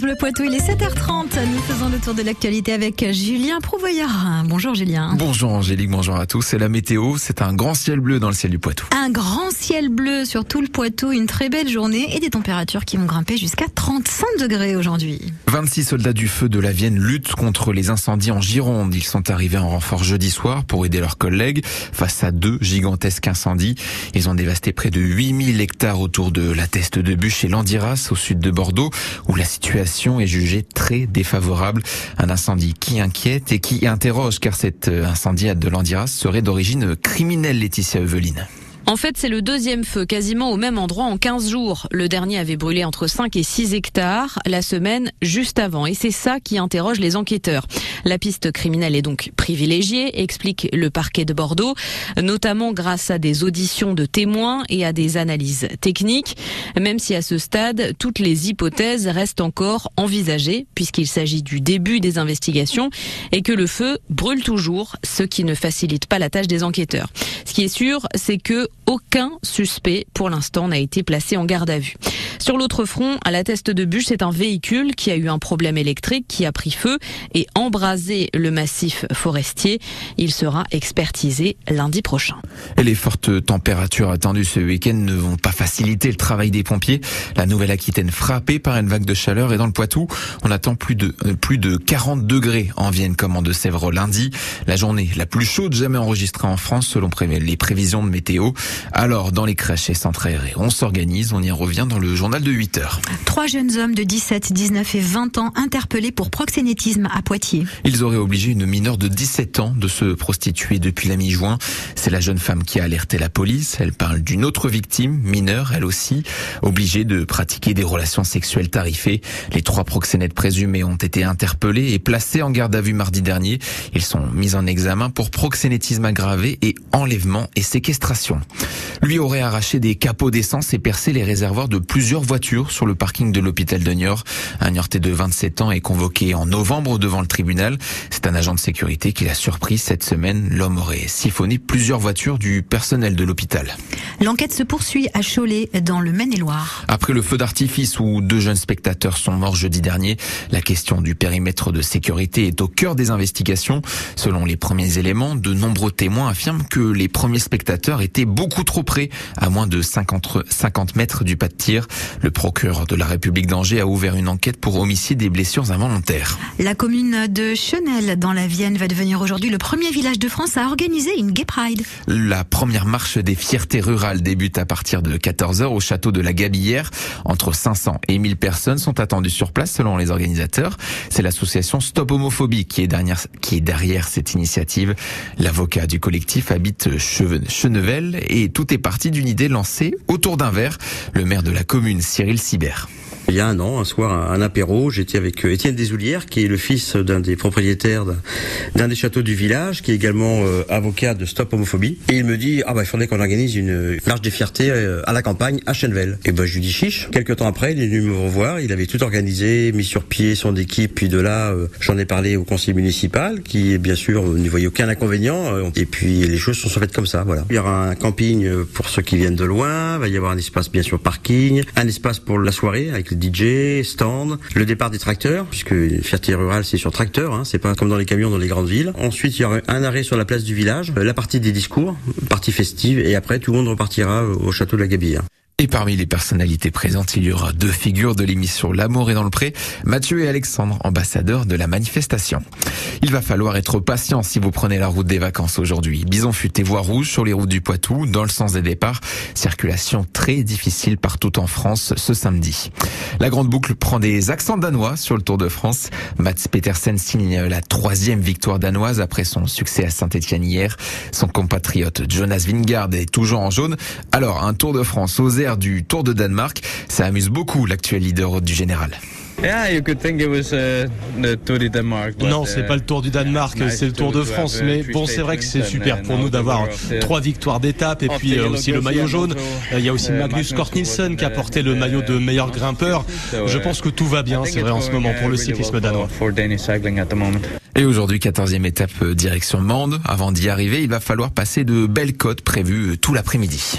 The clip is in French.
Le Poitou, il est 7h30. Nous faisons le tour de l'actualité avec Julien Prouvoyard. Bonjour Julien. Bonjour Angélique, bonjour à tous. C'est la météo, c'est un grand ciel bleu dans le ciel du Poitou. Un grand ciel bleu sur tout le Poitou, une très belle journée et des températures qui vont grimper jusqu'à 35 degrés aujourd'hui. 26 soldats du feu de la Vienne luttent contre les incendies en Gironde. Ils sont arrivés en renfort jeudi soir pour aider leurs collègues face à deux gigantesques incendies. Ils ont dévasté près de 8000 hectares autour de la Teste de Bûche et Landiras au sud de Bordeaux où la situation est jugée très défavorable. Un incendie qui inquiète et qui interroge car cet euh, incendie de Landiras serait d'origine criminelle, Laetitia Eveline. En fait, c'est le deuxième feu quasiment au même endroit en 15 jours. Le dernier avait brûlé entre 5 et 6 hectares la semaine juste avant. Et c'est ça qui interroge les enquêteurs. La piste criminelle est donc privilégiée, explique le parquet de Bordeaux, notamment grâce à des auditions de témoins et à des analyses techniques, même si à ce stade, toutes les hypothèses restent encore envisagées, puisqu'il s'agit du début des investigations et que le feu brûle toujours, ce qui ne facilite pas la tâche des enquêteurs. Ce qui est sûr, c'est que aucun suspect pour l'instant n'a été placé en garde à vue. Sur l'autre front, à la teste de bûche, c'est un véhicule qui a eu un problème électrique qui a pris feu et embrasé le massif forestier. Il sera expertisé lundi prochain. Et les fortes températures attendues ce week-end ne vont pas faciliter le travail des pompiers. La Nouvelle-Aquitaine frappée par une vague de chaleur et dans le Poitou, on attend plus de euh, plus de 40 degrés en Vienne comme en De-Sèvres lundi. La journée la plus chaude jamais enregistrée en France selon les prévisions de météo. Alors dans les crèches et centres aérés, on s'organise, on y revient dans le journal de 8 heures. Trois jeunes hommes de 17, 19 et 20 ans interpellés pour proxénétisme à Poitiers. Ils auraient obligé une mineure de 17 ans de se prostituer depuis la mi-juin. C'est la jeune femme qui a alerté la police. Elle parle d'une autre victime, mineure, elle aussi, obligée de pratiquer des relations sexuelles tarifées. Les trois proxénètes présumés ont été interpellés et placés en garde à vue mardi dernier. Ils sont mis en examen pour proxénétisme aggravé et enlèvement et séquestration. Lui aurait arraché des capots d'essence et percé les réservoirs de plusieurs voiture sur le parking de l'hôpital de Niort. Un Niortais de 27 ans est convoqué en novembre devant le tribunal. C'est un agent de sécurité qui l'a surpris cette semaine. L'homme aurait siphonné plusieurs voitures du personnel de l'hôpital. L'enquête se poursuit à Cholet, dans le Maine-et-Loire. Après le feu d'artifice où deux jeunes spectateurs sont morts jeudi dernier, la question du périmètre de sécurité est au cœur des investigations. Selon les premiers éléments, de nombreux témoins affirment que les premiers spectateurs étaient beaucoup trop près, à moins de 50, 50 mètres du pas de tir. Le procureur de la République d'Angers a ouvert une enquête pour homicide et blessures involontaires. La commune de Chenel dans la Vienne va devenir aujourd'hui le premier village de France à organiser une Gay Pride. La première marche des fiertés rurales débute à partir de 14h au château de la Gabillère. Entre 500 et 1000 personnes sont attendues sur place selon les organisateurs. C'est l'association Stop Homophobie qui est derrière, qui est derrière cette initiative. L'avocat du collectif habite Chenevel et tout est parti d'une idée lancée autour d'un verre. Le maire de la commune Cyril Sibert. Il y a un an, un soir, un apéro, j'étais avec euh, Étienne Desoulières, qui est le fils d'un des propriétaires d'un des châteaux du village, qui est également euh, avocat de Stop Homophobie. Et il me dit, ah bah il faudrait qu'on organise une marche des fiertés euh, à la campagne, à Chennevel. Et ben je lui dis chiche. Quelques temps après, il est venu me revoir, il avait tout organisé, mis sur pied son équipe, puis de là, j'en ai parlé au conseil municipal, qui bien sûr n'y voyait aucun inconvénient. Et puis les choses sont faites comme ça, voilà. Il y aura un camping pour ceux qui viennent de loin, il va y avoir un espace bien sûr parking, un espace pour la soirée DJ, stand, le départ des tracteurs, puisque fierté rurale c'est sur tracteur, hein, c'est pas comme dans les camions dans les grandes villes. Ensuite il y aura un arrêt sur la place du village, la partie des discours, partie festive, et après tout le monde repartira au château de la Gabillère. Et parmi les personnalités présentes, il y aura deux figures de l'émission L'amour est dans le pré, Mathieu et Alexandre, ambassadeurs de la manifestation. Il va falloir être patient si vous prenez la route des vacances aujourd'hui. Bison futé voie rouge sur les routes du Poitou, dans le sens des départs. Circulation très difficile partout en France ce samedi. La grande boucle prend des accents danois sur le Tour de France. Mats Petersen signe la troisième victoire danoise après son succès à Saint-Etienne hier. Son compatriote Jonas Vingard est toujours en jaune. Alors, un Tour de France aux airs du Tour de Danemark. Ça amuse beaucoup l'actuel leader du général. Non, c'est pas le Tour du Danemark, c'est le Tour de France. Mais bon, c'est vrai que c'est super pour nous d'avoir trois victoires d'étape et puis euh, aussi le maillot jaune. Il y a aussi Magnus Kort Nielsen qui a porté le maillot de meilleur grimpeur. Je pense que tout va bien, c'est vrai en ce moment pour le cyclisme danois. Et aujourd'hui, 14e étape euh, direction Mende. Avant d'y arriver, il va falloir passer de belles côtes prévues euh, tout l'après-midi.